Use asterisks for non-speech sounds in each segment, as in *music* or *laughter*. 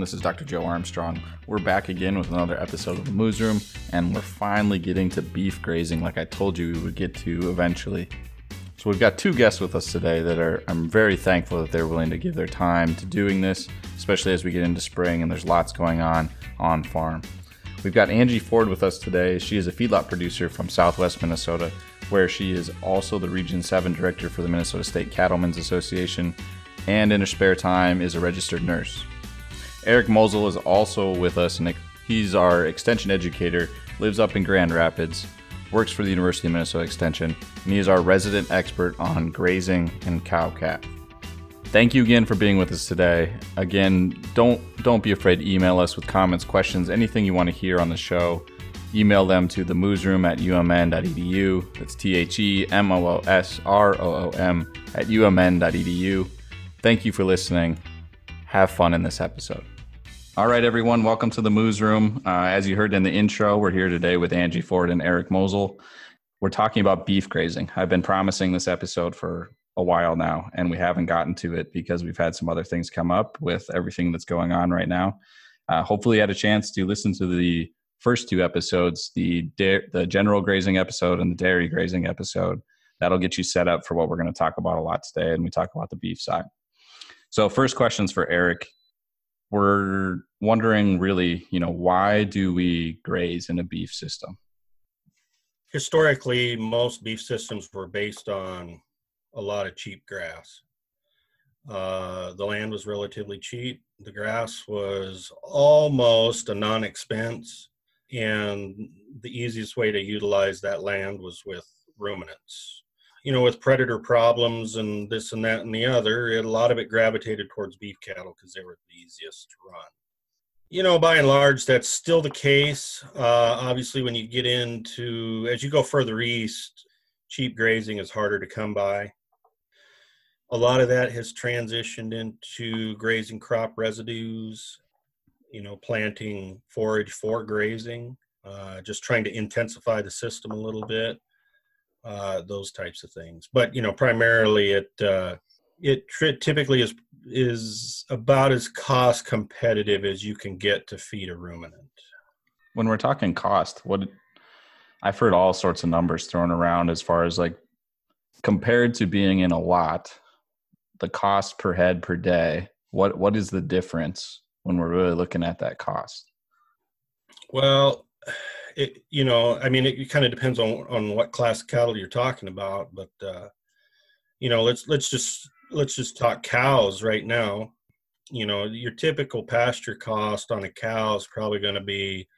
This is Dr. Joe Armstrong. We're back again with another episode of the Moos Room, and we're finally getting to beef grazing like I told you we would get to eventually. So we've got two guests with us today that are I'm very thankful that they're willing to give their time to doing this, especially as we get into spring and there's lots going on on farm. We've got Angie Ford with us today. She is a feedlot producer from Southwest Minnesota, where she is also the Region 7 director for the Minnesota State Cattlemen's Association and in her spare time is a registered nurse. Eric Mousel is also with us, and he's our extension educator, lives up in Grand Rapids, works for the University of Minnesota Extension, and he is our resident expert on grazing and cow calf. Thank you again for being with us today. Again, don't don't be afraid to email us with comments, questions, anything you want to hear on the show. Email them to the room at umn.edu. That's T H E M O O S R O O M at umn.edu. Thank you for listening. Have fun in this episode. All right, everyone, welcome to the Moos Room. Uh, as you heard in the intro, we're here today with Angie Ford and Eric Mousel. We're talking about beef grazing. I've been promising this episode for a while now, and we haven't gotten to it because we've had some other things come up with everything that's going on right now. Uh, hopefully, you had a chance to listen to the first two episodes the da- the general grazing episode and the dairy grazing episode. That'll get you set up for what we're going to talk about a lot today, and we talk about the beef side. So, first questions for Eric. We're wondering really, you know, why do we graze in a beef system? Historically, most beef systems were based on a lot of cheap grass. Uh, the land was relatively cheap. The grass was almost a non expense. And the easiest way to utilize that land was with ruminants you know, with predator problems and this and that and the other, it, a lot of it gravitated towards beef cattle because they were the easiest to run. You know, by and large, that's still the case. Uh, obviously, when you get into, as you go further east, cheap grazing is harder to come by. A lot of that has transitioned into grazing crop residues, you know, planting forage for grazing, uh, just trying to intensify the system a little bit uh, those types of things. But you know, primarily it uh, it typically is is about as cost competitive as you can get to feed a ruminant. When we're talking cost, what I've heard all sorts of numbers thrown around as far as like compared to being in a lot, the cost per head per day. What what is the difference when we're really looking at that cost? Well, it, you know, I mean, it, kind of depends on on what class cattle you're talking about, but uh, you know, let's let's just let's just talk cows right now. You know, your typical pasture cost on a cow is probably going to be,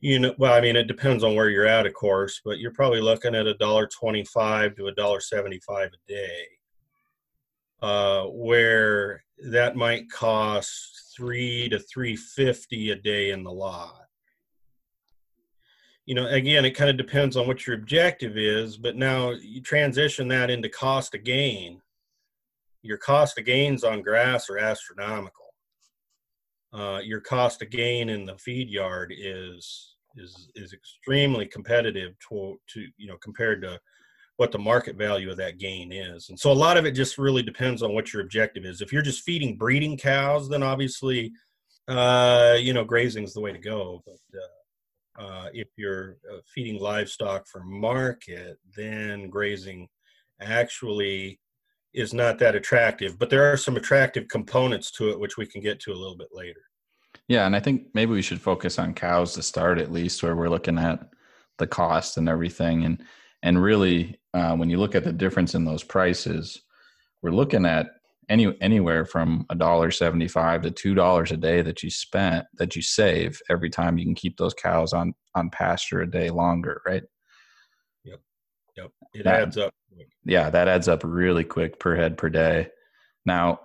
you know, well, I mean, it depends on where you're at, of course, but you're probably looking at a dollar twenty-five to a dollar seventy-five a day. Uh, where that might cost three to three fifty a day in the lot you know again it kind of depends on what your objective is but now you transition that into cost of gain. Your cost of gains on grass are astronomical. Uh, your cost of gain in the feed yard is is is extremely competitive to to you know compared to what the market value of that gain is. And so a lot of it just really depends on what your objective is. If you're just feeding breeding cows then obviously uh, you know grazing is the way to go but uh, uh, if you're uh, feeding livestock for market, then grazing actually is not that attractive. But there are some attractive components to it, which we can get to a little bit later. Yeah, and I think maybe we should focus on cows to start at least, where we're looking at the cost and everything, and and really uh, when you look at the difference in those prices, we're looking at any anywhere from a dollar seventy five to two dollars a day that you spent that you save every time you can keep those cows on on pasture a day longer, right? Yep, yep. It that, adds up. Yeah, that adds up really quick per head per day. Now,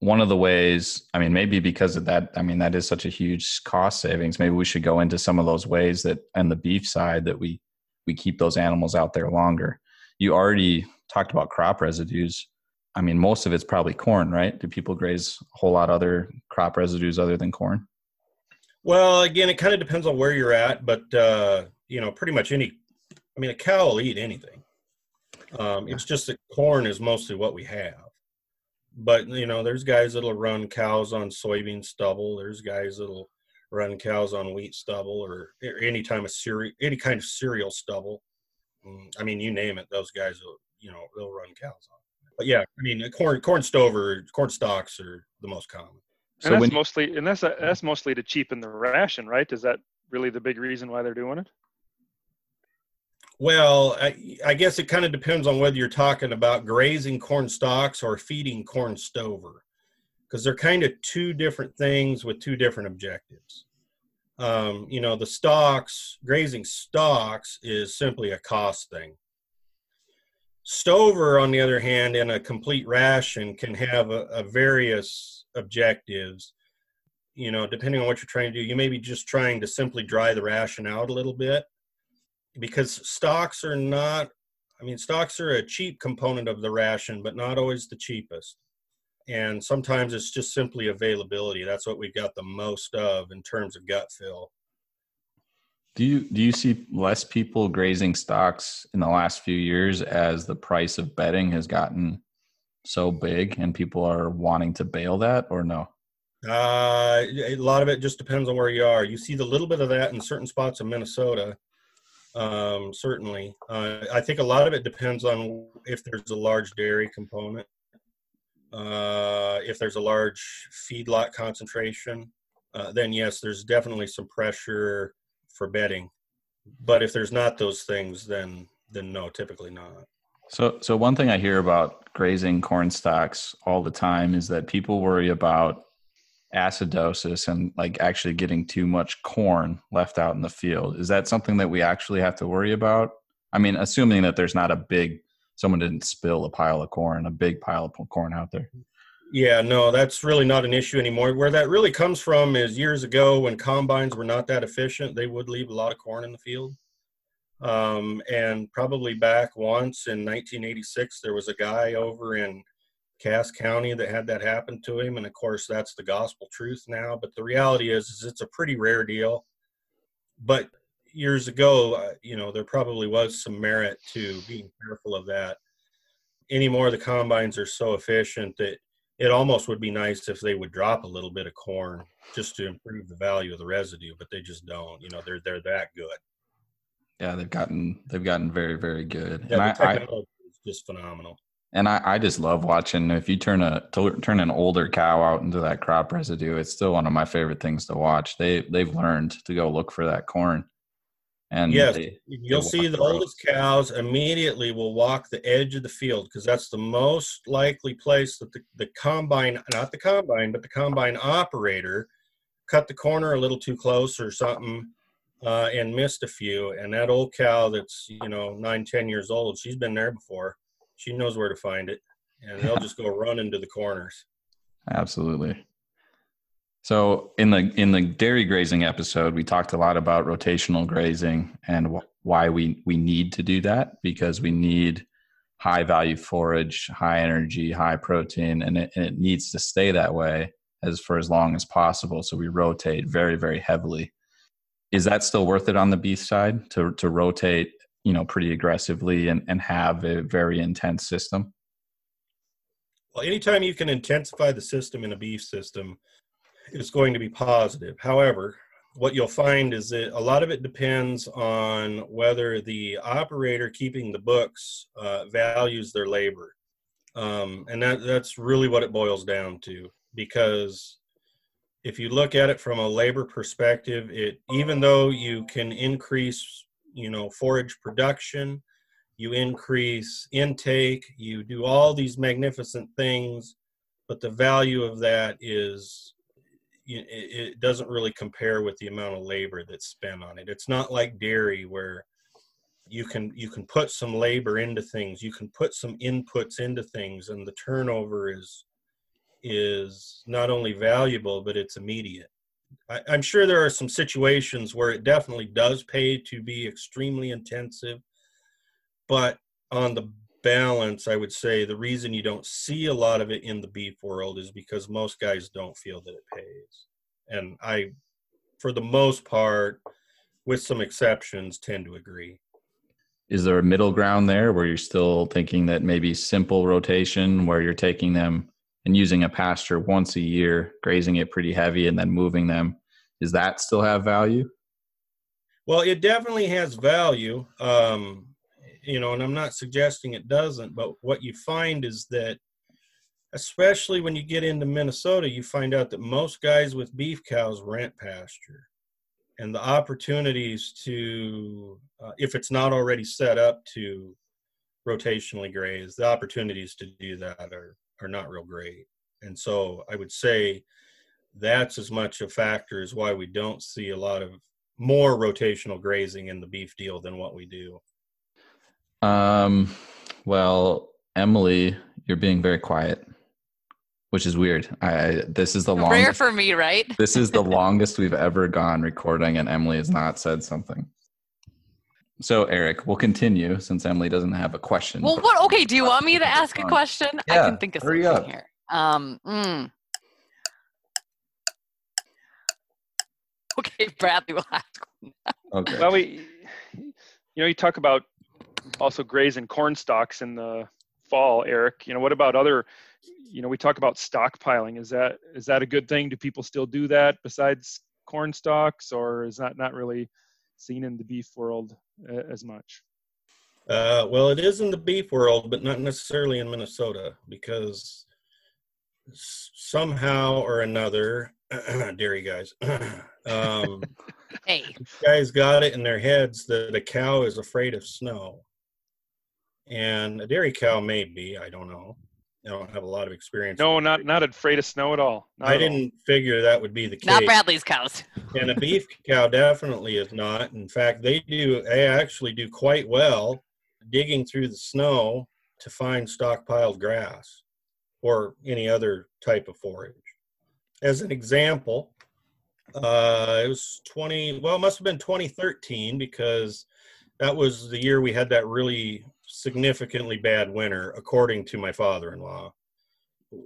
one of the ways, I mean, maybe because of that, I mean, that is such a huge cost savings. Maybe we should go into some of those ways that, on the beef side, that we we keep those animals out there longer. You already talked about crop residues I mean, most of it's probably corn, right? Do people graze a whole lot other crop residues other than corn? Well, again, it kind of depends on where you're at, but uh, you know, pretty much any. I mean, a cow will eat anything. Um, it's just that corn is mostly what we have. but you know, there's guys that'll run cows on soybean stubble. There's guys that'll run cows on wheat stubble or, or any time of cereal, any kind of cereal stubble. Mm, I mean, you name it, those guys will, you know, they'll run cows on. But yeah, I mean, corn, corn stover, corn stalks are the most common. So and that's when, mostly, and that's that's mostly to cheapen the ration, right? Is that really the big reason why they're doing it? Well, I, I guess it kind of depends on whether you're talking about grazing corn stalks or feeding corn stover, because they're kind of two different things with two different objectives. Um, you know, the stalks, grazing stalks is simply a cost thing. Stover, on the other hand, in a complete ration can have a, a various objectives. You know, depending on what you're trying to do, you may be just trying to simply dry the ration out a little bit because stalks are not i mean stalks are a cheap component of the ration but not always the cheapest. And sometimes it's just simply availability. That's what we've got the most of in terms of gut fill do you do you see less people grazing stalks in the last few years as the price of bedding has gotten so big and people are wanting to bale that or no uh, a lot of it just depends on where you are you see the little bit of that in certain spots in minnesota um, certainly. Uh, I think a lot of it depends on if there's a large dairy component, uh, if there's a large feedlot concentration, uh, then yes, there's definitely some pressure for bedding. But if there's not those things, then then no, typically not. So, so one thing I hear about grazing corn stalks all the time is that people worry about acidosis and like actually getting too much corn left out in the field. Is that something that we actually have to worry about? I mean, assuming that there's not a big someone didn't spill a pile of corn, a big pile of corn out there. Yeah, no, that's really not an issue anymore. Where that really comes from is years ago when combines were not that efficient, they would leave a lot of corn in the field. Um, and probably back once in 1986, there was a guy over in Cass County that had that happen to him, and of course that's the gospel truth now. But the reality is, is it's a pretty rare deal. But years ago, uh, you know, there probably was some merit to being careful of that. Anymore, the combines are so efficient that it almost would be nice if they would drop a little bit of corn just to improve the value of the residue, but they just don't. You know, they're they're that good. Yeah, they've gotten they've gotten very very good. Yeah, and I, technology I, is just phenomenal and I, I just love watching if you turn a turn an older cow out into that crop residue it's still one of my favorite things to watch they they've learned to go look for that corn and yes they, you'll they see the oldest cows immediately will walk the edge of the field because that's the most likely place that the, the combine not the combine but the combine operator cut the corner a little too close or something uh, and missed a few and that old cow that's you know nine ten years old she's been there before she knows where to find it, and they'll just go run into the corners. Absolutely. So in the in the dairy grazing episode, we talked a lot about rotational grazing and wh- why we we need to do that because we need high value forage, high energy, high protein, and it, and it needs to stay that way as for as long as possible. So we rotate very very heavily. Is that still worth it on the beef side to to rotate you know pretty aggressively and, and have a very intense system well anytime you can intensify the system in a beef system it's going to be positive. However what you'll find is that a lot of it depends on whether the operator keeping the books uh, values their labor. Um, and that, that's really what it boils down to because if you look at it from a labor perspective it even though you can increase you know forage production you increase intake you do all these magnificent things but the value of that is it doesn't really compare with the amount of labor that's spent on it. It's not like dairy where you can you can put some labor into things you can put some inputs into things and the turnover is is not only valuable but it's immediate. I, am sure there are some situations where it definitely does pay to be extremely intensive, but on the balance, I would say the reason you don't see a lot of it in the beef world is because most guys don't feel that it pays. And I, for the most part, with some exceptions, tend to agree. Is there a middle ground there where you're still thinking that maybe simple rotation, where you're taking them and using a pasture once a year, grazing it pretty heavy, and then moving them, does that still have value? Well, it definitely has value. Um, you know, and I'm not suggesting it doesn't, but what you find is that, especially when you get into Minnesota, you find out that most guys with beef cows rent pasture. And the opportunities to, uh, if it's not already set up to rotationally graze, the opportunities to do that are, are not real great. And so I would say that's as much a factor as why we don't see a lot of more rotational grazing in the beef deal than what we do. Um, well, Emily, you're being very quiet, which is weird. I this is the longest rare for me, right? *laughs* this is the *laughs* longest we've ever gone recording, and Emily has not said something. So, Eric, we'll continue since Emily doesn't have a question. Well, what? Okay, do you want me to ask a question? Yeah, I can think of hurry something up. here. Um. mm. Okay, Bradley will ask. Okay. Well, we, you know, you talk about also grazing corn stalks in the fall, Eric. You know, what about other? You know, we talk about stockpiling. Is that is that a good thing? Do people still do that besides corn stalks, or is that not really seen in the beef world uh, as much? Uh, well, it is in the beef world, but not necessarily in Minnesota because s- somehow or another, *clears throat* dairy guys, *clears throat* um, *laughs* Hey, guys got it in their heads that a cow is afraid of snow. And a dairy cow may be, I don't know. I don't have a lot of experience. No, not not afraid of snow at all. Not I at didn't figure that would be the case. not Bradley's cows. *laughs* and a beef cow definitely is not. In fact, they do. They actually do quite well digging through the snow to find stockpiled grass or any other type of forage. As an example, uh, it was 20. Well, it must have been 2013 because that was the year we had that really significantly bad winter, according to my father-in-law,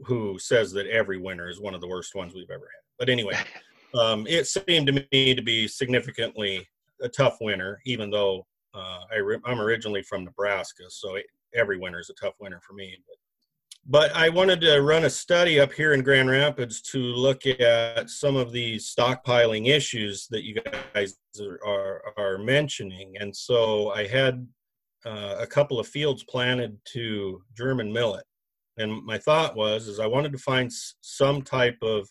who says that every winter is one of the worst ones we've ever had. But anyway *laughs* um, it seemed to me to be significantly a tough winter, even though uh, I re- I'm originally from Nebraska, so it, every winter is a tough winter for me. But, but I wanted to run a study up here in Grand Rapids to look at some of these stockpiling issues that you guys are, are, are mentioning. And so I had uh, a couple of fields planted to German millet. And my thought was, is I wanted to find some type of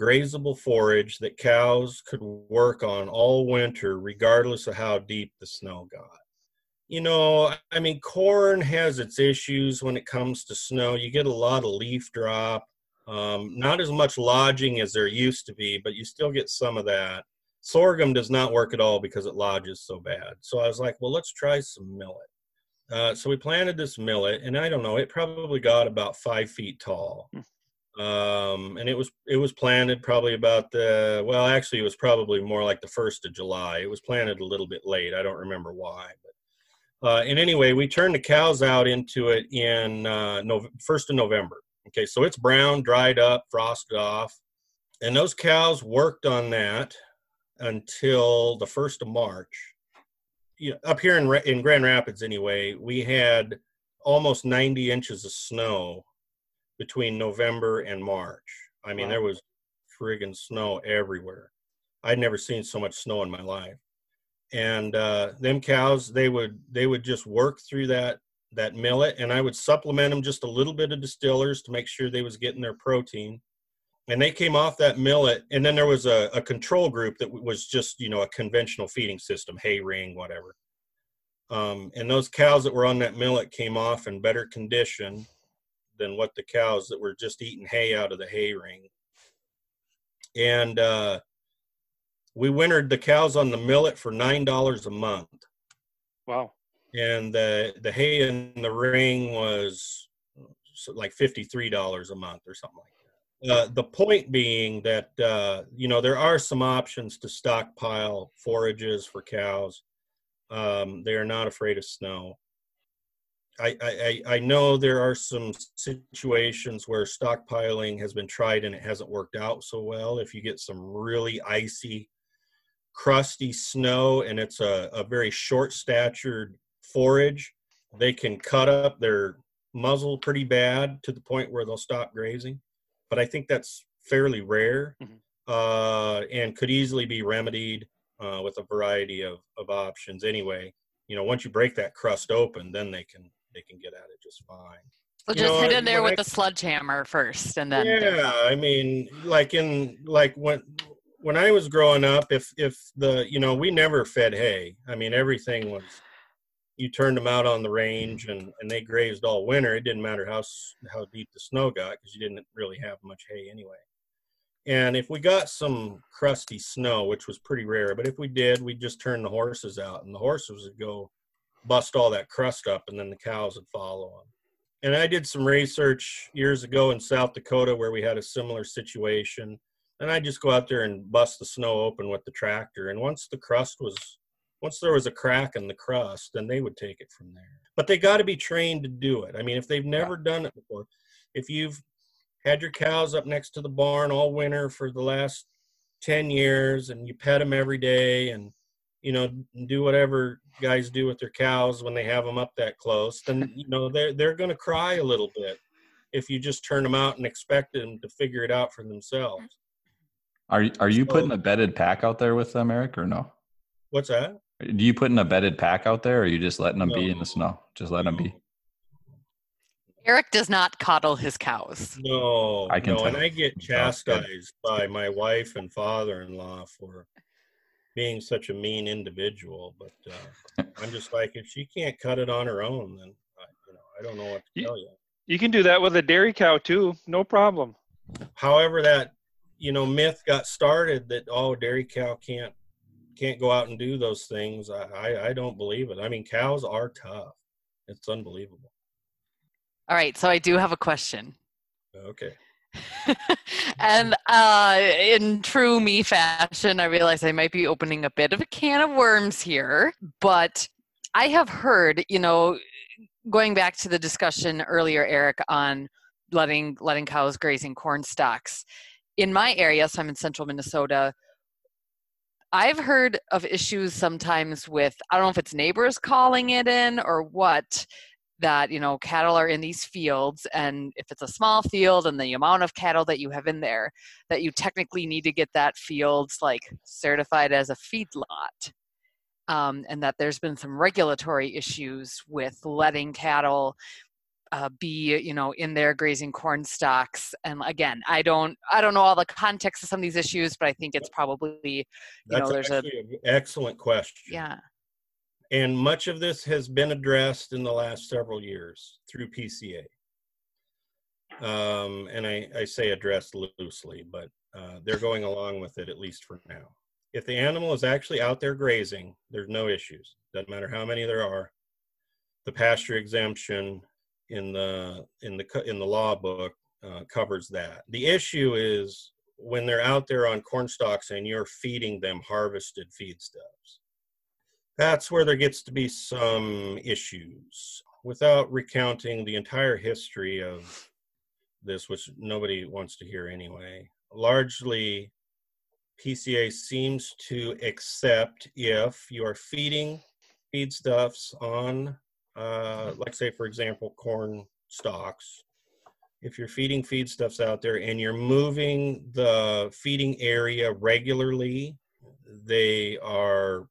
grazable forage that cows could work on all winter, regardless of how deep the snow got. You know, I mean, corn has its issues when it comes to snow. You get a lot of leaf drop, um, not as much lodging as there used to be, but you still get some of that. Sorghum does not work at all because it lodges so bad. So I was like, well, let's try some millet. Uh, so we planted this millet, and I don't know, it probably got about five feet tall um, and it was it was planted probably about the well actually it was probably more like the first of July. It was planted a little bit late. I don't remember why, but uh, and anyway, we turned the cows out into it in uh, Nov first of November. Okay, so it's brown, dried up, frosted off, and those cows worked on that until the first of March. You know, up here in in Grand Rapids, anyway, we had almost 90 inches of snow between November and March. I mean, Wow. there was friggin' snow everywhere. I'd never seen so much snow in my life. And uh, them cows, they would they would just work through that that millet, and I would supplement them just a little bit of distillers to make sure they was getting their protein. And they came off that millet, and then there was a, a control group that was just you know a conventional feeding system, hay ring, whatever. Um, and those cows that were on that millet came off in better condition than what the cows that were just eating hay out of the hay ring. And uh, we wintered the cows on the millet for nine dollars a month, Wow. and the the hay in the ring was like fifty three dollars a month or something like that. Uh, the point being that uh, you know there are some options to stockpile forages for cows. Um, they are not afraid of snow. I, I, I know there are some situations where stockpiling has been tried and it hasn't worked out so well. If you get some really icy, crusty snow and it's a, a very short statured forage, they can cut up their muzzle pretty bad to the point where they'll stop grazing, but I think that's fairly rare Mhm. uh, and could easily be remedied uh, with a variety of, of options. Anyway, you know, once you break that crust open, then they can they can get at it just fine. So You just know, hit in there with I- the sledgehammer first, and then yeah. I mean, like in like when when I was growing up, if if the you know we never fed hay. I mean, everything was you turned them out on the range and and they grazed all winter. It didn't matter how how deep the snow got because you didn't really have much hay anyway. And if we got some crusty snow, which was pretty rare, but if we did, we'd just turn the horses out, and the horses would go bust all that crust up, and then the cows would follow them. And I did some research years ago in South Dakota where we had a similar situation. And I just go out there and bust the snow open with the tractor. And once the crust was, once there was a crack in the crust, then they would take it from there. But they got to be trained to do it. I mean, if they've never done it before, if you've had your cows up next to the barn all winter for the last 10 years and you pet them every day and you know do whatever guys do with their cows when they have them up that close then *laughs* you know they're they're going to cry a little bit if you just turn them out and expect them to figure it out for themselves Are are you putting a bedded pack out there with them, Eric, or no? what's that Do you put in a bedded pack out there, or are you just letting them be in the snow? Just let them be. Eric does not coddle his cows. no I can no and i get *laughs* Sounds good. chastised by my wife and father-in-law for being such a mean individual but uh, i'm just like if she can't cut it on her own then I, you know i don't know what to You- tell you You can do that with a dairy cow too, no problem. however that you know myth got started that oh dairy cow can't can't go out and do those things I, I don't believe it i mean cows are tough it's unbelievable All right, so I do have a question. okay *laughs* and uh, in true me fashion, I realize I might be opening a bit of a can of worms here, but I have heard, you know, going back to the discussion earlier, Eric, on letting letting cows grazing corn stalks. In my area, so I'm in central Minnesota. I've heard of issues sometimes with I don't know if it's neighbors calling it in or what, that you know cattle are in these fields and if it's a small field and the amount of cattle that you have in there that you technically need to get that fields like certified as a feedlot. Um, and that there's been some regulatory issues with letting cattle uh, be you know in there grazing corn stalks and again i don't i don't know all the context of some of these issues but i think it's probably You know, there's a- an excellent question. Yeah. And much of this has been addressed in the last several years through pca um, and I, I say addressed loosely but uh, they're going along with it at least for now. If the animal is actually out there grazing there's no issues. Doesn't matter how many there are. The pasture exemption in the in the in the law book uh, covers that. The issue is when they're out there on corn stalks and you're feeding them harvested feedstuffs that's where there gets to be some issues without recounting the entire history of this which nobody wants to hear anyway. Largely pca seems to accept if you are feeding feedstuffs on uh, like say for example corn stalks if you're feeding feedstuffs out there and you're moving the feeding area regularly they are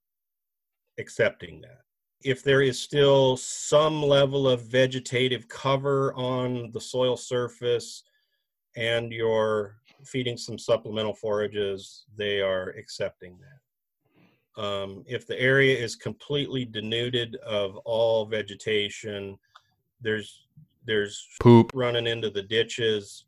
accepting that. If there is still some level of vegetative cover on the soil surface and you're feeding some supplemental forages, they are accepting that. Um, if the area is completely denuded of all vegetation, there's there's Poop. running into the ditches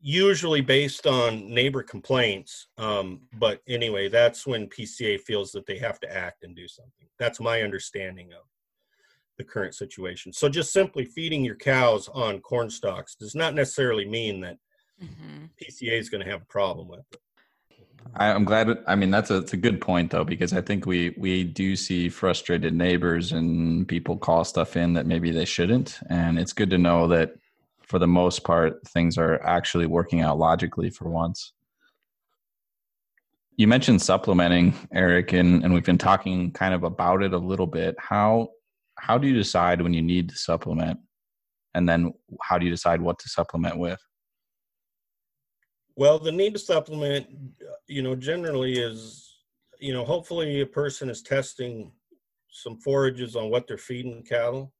usually based on neighbor complaints. Um, but anyway that's when pca feels that they have to act and do something. That's my understanding of the current situation. So just simply feeding your cows on corn stalks does not necessarily mean that hmm pca is going to have a problem with it I, I'm glad. I mean, that's a, it's a good point though, because I think we we do see frustrated neighbors and people call stuff in that maybe they shouldn't, and it's good to know that for the most part things are actually working out logically for once. You mentioned supplementing, Eric, and, and we've been talking kind of about it a little bit. How how do you decide when you need to supplement? and then how do you decide what to supplement with? Well, the need to supplement, uh, you know, generally is, you know, hopefully a person is testing some forages on what they're feeding cattle.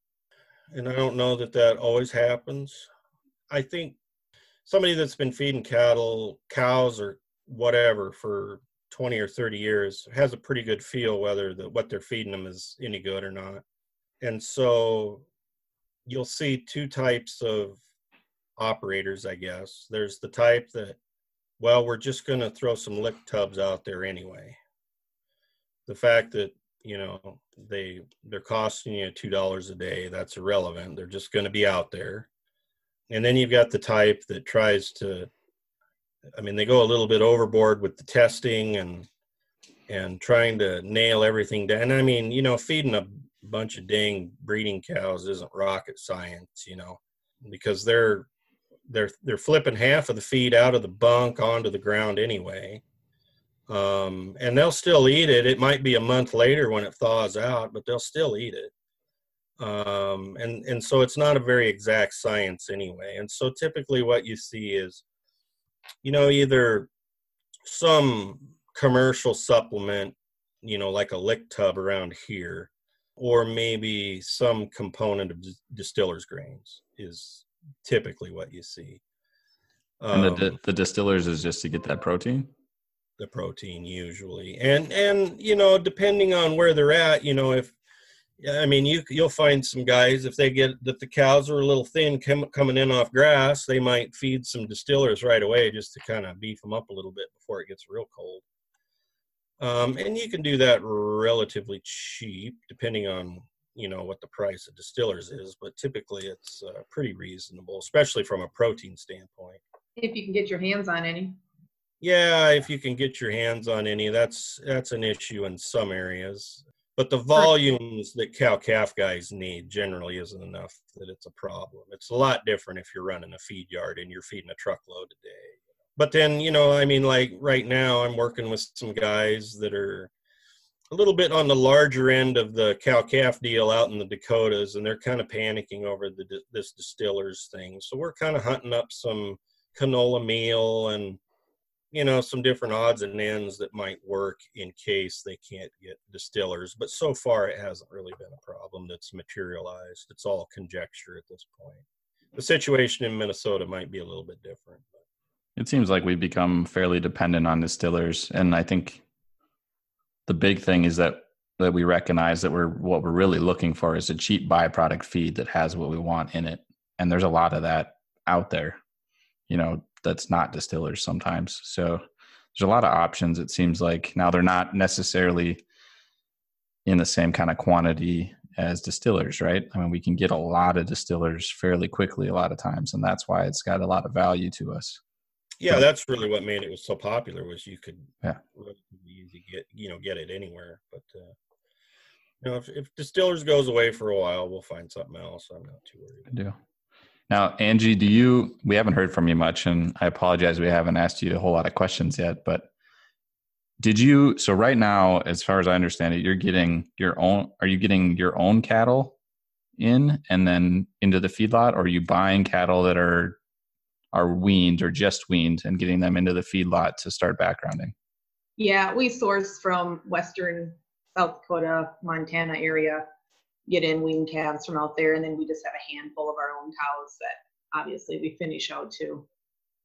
And I don't know that that always happens. I think somebody that's been feeding cattle, cows, or whatever for 20 or 30 years has a pretty good feel whether the, what they're feeding them is any good or not. And so you'll see two types of operators, I guess. There's the type that well, we're just going to throw some lick tubs out there anyway. The fact that you know they they're costing you two dollars a day that's irrelevant. They're just going to be out there. And then you've got the type that tries to. I mean, they go a little bit overboard with the testing and and trying to nail everything down. I mean, you know, feeding a bunch of dang breeding cows isn't rocket science, you know, because they're they're they're flipping half of the feed out of the bunk onto the ground anyway. Um, and they'll still eat it. It might be a month later when it thaws out but they'll still eat it. Um, and and so it's not a very exact science anyway. And so typically what you see is you know either some commercial supplement you know like a lick tub around here or maybe some component of distillers grains is typically what you see. Um, and the um, the distillers is just to get that protein. The protein usually, and and you know depending on where they're at, you know if I mean you you'll find some guys if they get that the cows are a little thin com- coming in off grass, they might feed some distillers right away just to kind of beef them up a little bit before it gets real cold. Um, and you can do that relatively cheap, depending on you know what the price of distillers is, but typically it's uh, pretty reasonable, especially from a protein standpoint. If you can get your hands on any. Yeah, if you can get your hands on any, that's that's an issue in some areas. But the volumes that cow calf guys need generally isn't enough that it's a problem. It's a lot different if you're running a feed yard and you're feeding a truckload a day. But then, you know, I mean, like right now, I'm working with some guys that are a little bit on the larger end of the cow calf deal out in the Dakotas, and they're kind of panicking over the this distillers thing. So we're kind of hunting up some canola meal and you know some different odds and ends that might work in case they can't get distillers. But so far, it hasn't really been a problem that's materialized. It's all conjecture at this point. The situation in Minnesota might be a little bit different. It seems like we've become fairly dependent on distillers, and I think the big thing is that that we recognize that we're what we're really looking for is a cheap byproduct feed that has what we want in it. And there's a lot of that out there you know that's not distillers sometimes. So there's a lot of options it seems like. Now they're not necessarily in the same kind of quantity as distillers right? I mean we can get a lot of distillers fairly quickly a lot of times and that's why it's got a lot of value to us. Yeah, that's really what made it was so popular was you could yeah get you know get it anywhere. But uh, you know, if, if distillers goes away for a while, we'll find something else. I'm not too worried. I do. Now, Angie, do you? We haven't heard from you much, and I apologize. We haven't asked you a whole lot of questions yet. But did you? So right now, as far as I understand it, you're getting your own. Are you getting your own cattle in and then into the feedlot, or are you buying cattle that are are weaned or just weaned and getting them into the feedlot to start backgrounding? Yeah, we source from western South Dakota, Montana area, get in weaned calves from out there, and then we just have a handful of our own cows that obviously we finish out too.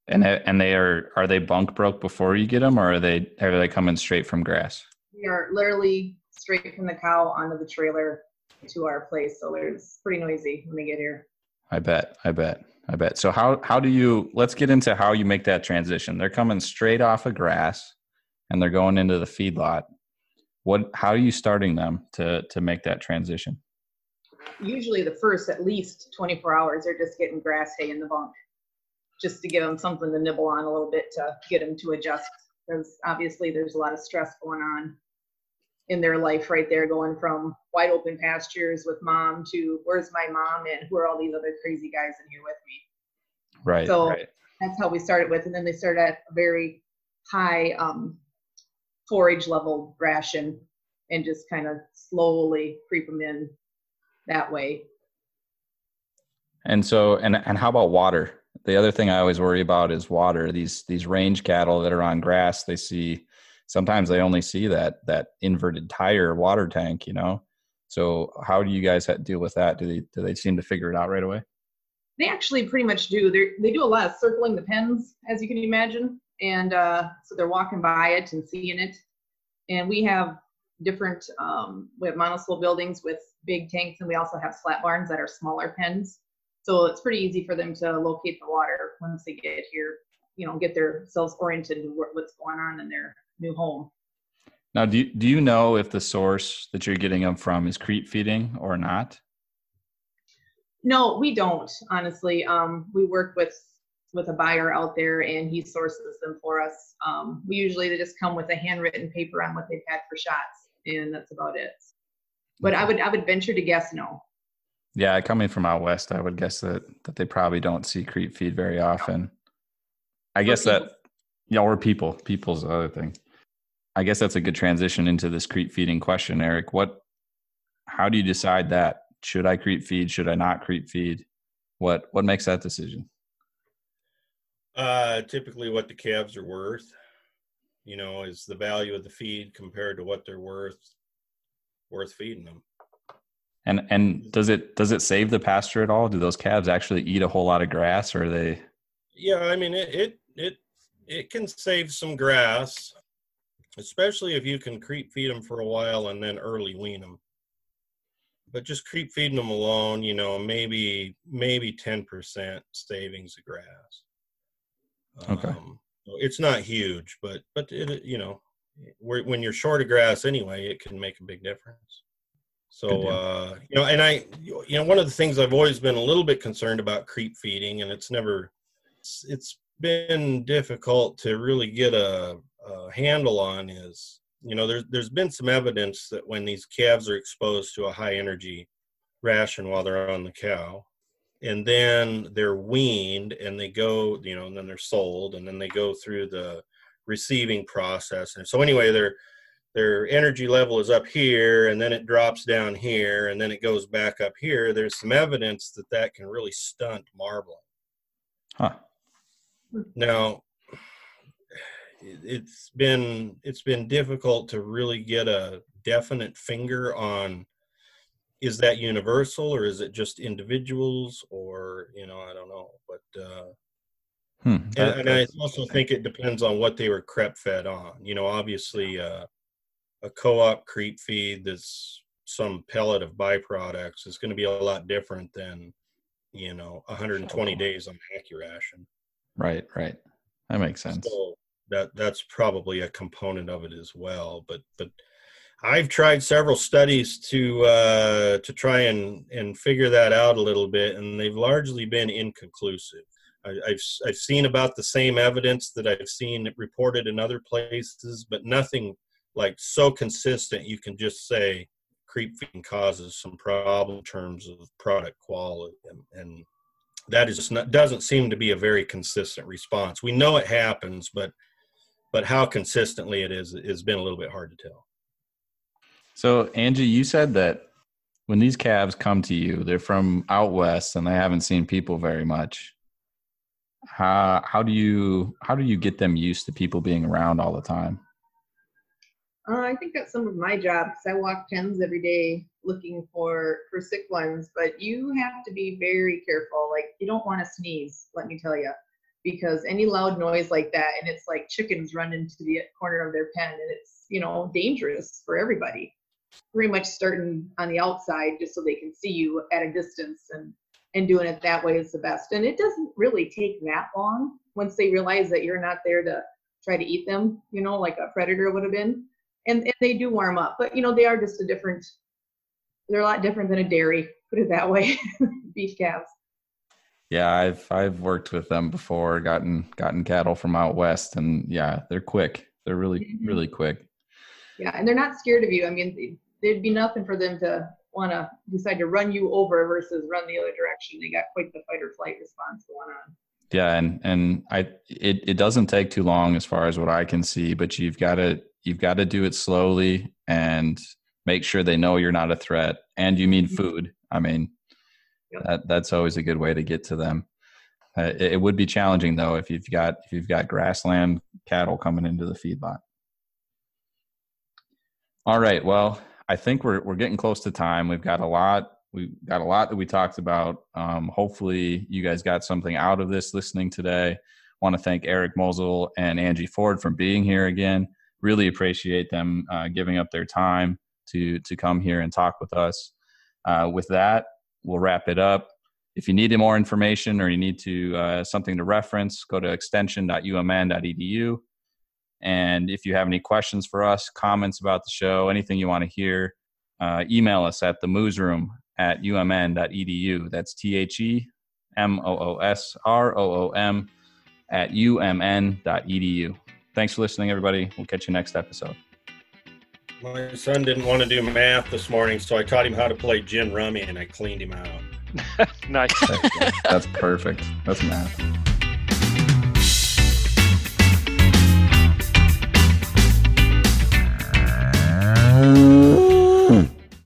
And and they are are they bunk broke before you get them, or are they are they coming straight from grass? We are literally straight from the cow onto the trailer to our place, so it's pretty noisy when they get here. I bet. I bet. I bet. So how how do you let's get into how you make that transition. They're coming straight off of grass and they're going into the feedlot. What how are you starting them to to make that transition? Usually the first at least 24 hours they're just getting grass hay in the bunk just to give them something to nibble on a little bit to get them to adjust because obviously there's a lot of stress going on in their life right there, going from wide open pastures with mom to where's my mom and who are all these other crazy guys in here with me. Right. So right. that's how we started with, and then they started at a very high um, forage level ration and just kind of slowly creep them in that way. And so, and and how about water? The other thing I always worry about is water. These these range cattle that are on grass, they see sometimes they only see that that inverted tire water tank. You know, so how do you guys deal with that? Do they do they seem to figure it out right away? They actually pretty much do. They they do a lot of circling the pens, as you can imagine, and uh, so they're walking by it and seeing it. And we have different um, we have monoslope buildings with big tanks, and we also have slat barns that are smaller pens. So it's pretty easy for them to locate the water once they get here, you know, get themselves oriented to what's going on in their new home. Now, do you, do you know if the source that you're getting them from is creep feeding or not? No, we don't, honestly. Um, we work with with a buyer out there and he sources them for us. Um, we usually they just come with a handwritten paper on what they've had for shots and that's about it. But I would I would venture to guess no. Yeah, coming from out west, I would guess that that they probably don't see creep feed very often. I guess that yeah, or people. People's the other thing. I guess that's a good transition into this creep feeding question, Eric. What how do you decide that? Should I creep feed? Should I not creep feed? What what makes that decision? Uh typically what the calves are worth. You know, is the value of the feed compared to what they're worth worth feeding them. And and does it does it save the pasture at all? Do those calves actually eat a whole lot of grass, or are they? Yeah, I mean it it it it can save some grass, especially if you can creep feed them for a while and then early wean them. But just creep feeding them alone, you know, maybe maybe ten percent savings of grass. Okay. Um, it's not huge, but but it you know, when you're short of grass anyway, it can make a big difference. So uh, you know, and I, you know, one of the things I've always been a little bit concerned about creep feeding, and it's never, it's, it's been difficult to really get a, a handle on is, you know, there's there's been some evidence that when these calves are exposed to a high energy ration while they're on the cow, and then they're weaned and they go, you know, and then they're sold, and then they go through the receiving process, and so anyway, they're their energy level is up here and then it drops down here and then it goes back up here. There's some evidence that that can really stunt marbling. Huh. Now it's been it's been difficult to really get a definite finger on is that universal or is it just individuals or you know i don't know but uh hmm, and, and i also think it depends on what they were creep fed on you know obviously uh a co-op creep feed that's some pellet of byproducts is going to be a lot different than you know 120 days on ration. Right, right. That makes sense. So that that's probably a component of it as well. But but I've tried several studies to uh, to try and and figure that out a little bit, and they've largely been inconclusive. I, I've I've seen about the same evidence that I've seen reported in other places, but nothing like so consistent you can just say creep feeding causes some problem in terms of product quality and, and that is not doesn't seem to be a very consistent response we know it happens but but how consistently it is has been a little bit hard to tell so angie you said that when these calves come to you they're from out west and they haven't seen people very much how how do you how do you get them used to people being around all the time uh, I think that's some of my job because I walk pens every day looking for for sick ones. But you have to be very careful. Like you don't want to sneeze. Let me tell you, because any loud noise like that, and it's like chickens run into the corner of their pen, and it's you know dangerous for everybody. Pretty much starting on the outside just so they can see you at a distance and and doing it that way is the best. And it doesn't really take that long once they realize that you're not there to try to eat them, you know, like a predator would have been and, and they do warm up, but you know they are just a different. They're a lot different than a dairy, put it that way, *laughs* beef calves. Yeah, I've I've worked with them before, gotten gotten cattle from out west, and yeah, they're quick. They're really mm-hmm. really quick. Yeah, and they're not scared of you. I mean, there'd be nothing for them to want to decide to run you over versus run the other direction. They got quite the fight or flight response going on. Yeah, and and I it it doesn't take too long as far as what I can see, but you've got to you've got to do it slowly and make sure they know you're not a threat and you need food i mean Yep. That that's always a good way to get to them. Uh, it, it would be challenging though if you've got if you've got grassland cattle coming into the feedlot. All right. Well, I think we're we're getting close to time. We've got a lot. We got a lot that we talked about. Um, hopefully, you guys got something out of this listening today. Want to thank Eric Mousel and Angie Ford for being here again. Really appreciate them uh, giving up their time to to come here and talk with us. Uh, with that, we'll wrap it up. If you need more information or you need to uh, something to reference, go to extension.umn.edu. And if you have any questions for us, comments about the show, anything you want to hear, uh, email us at the moosroom at umn.edu. That's T H E M O O S R O O M at umn.edu. Thanks for listening, everybody. We'll catch you next episode. My son didn't want to do math this morning, so I taught him how to play gin rummy and I cleaned him out. *laughs* nice. That's perfect. That's math. Oh.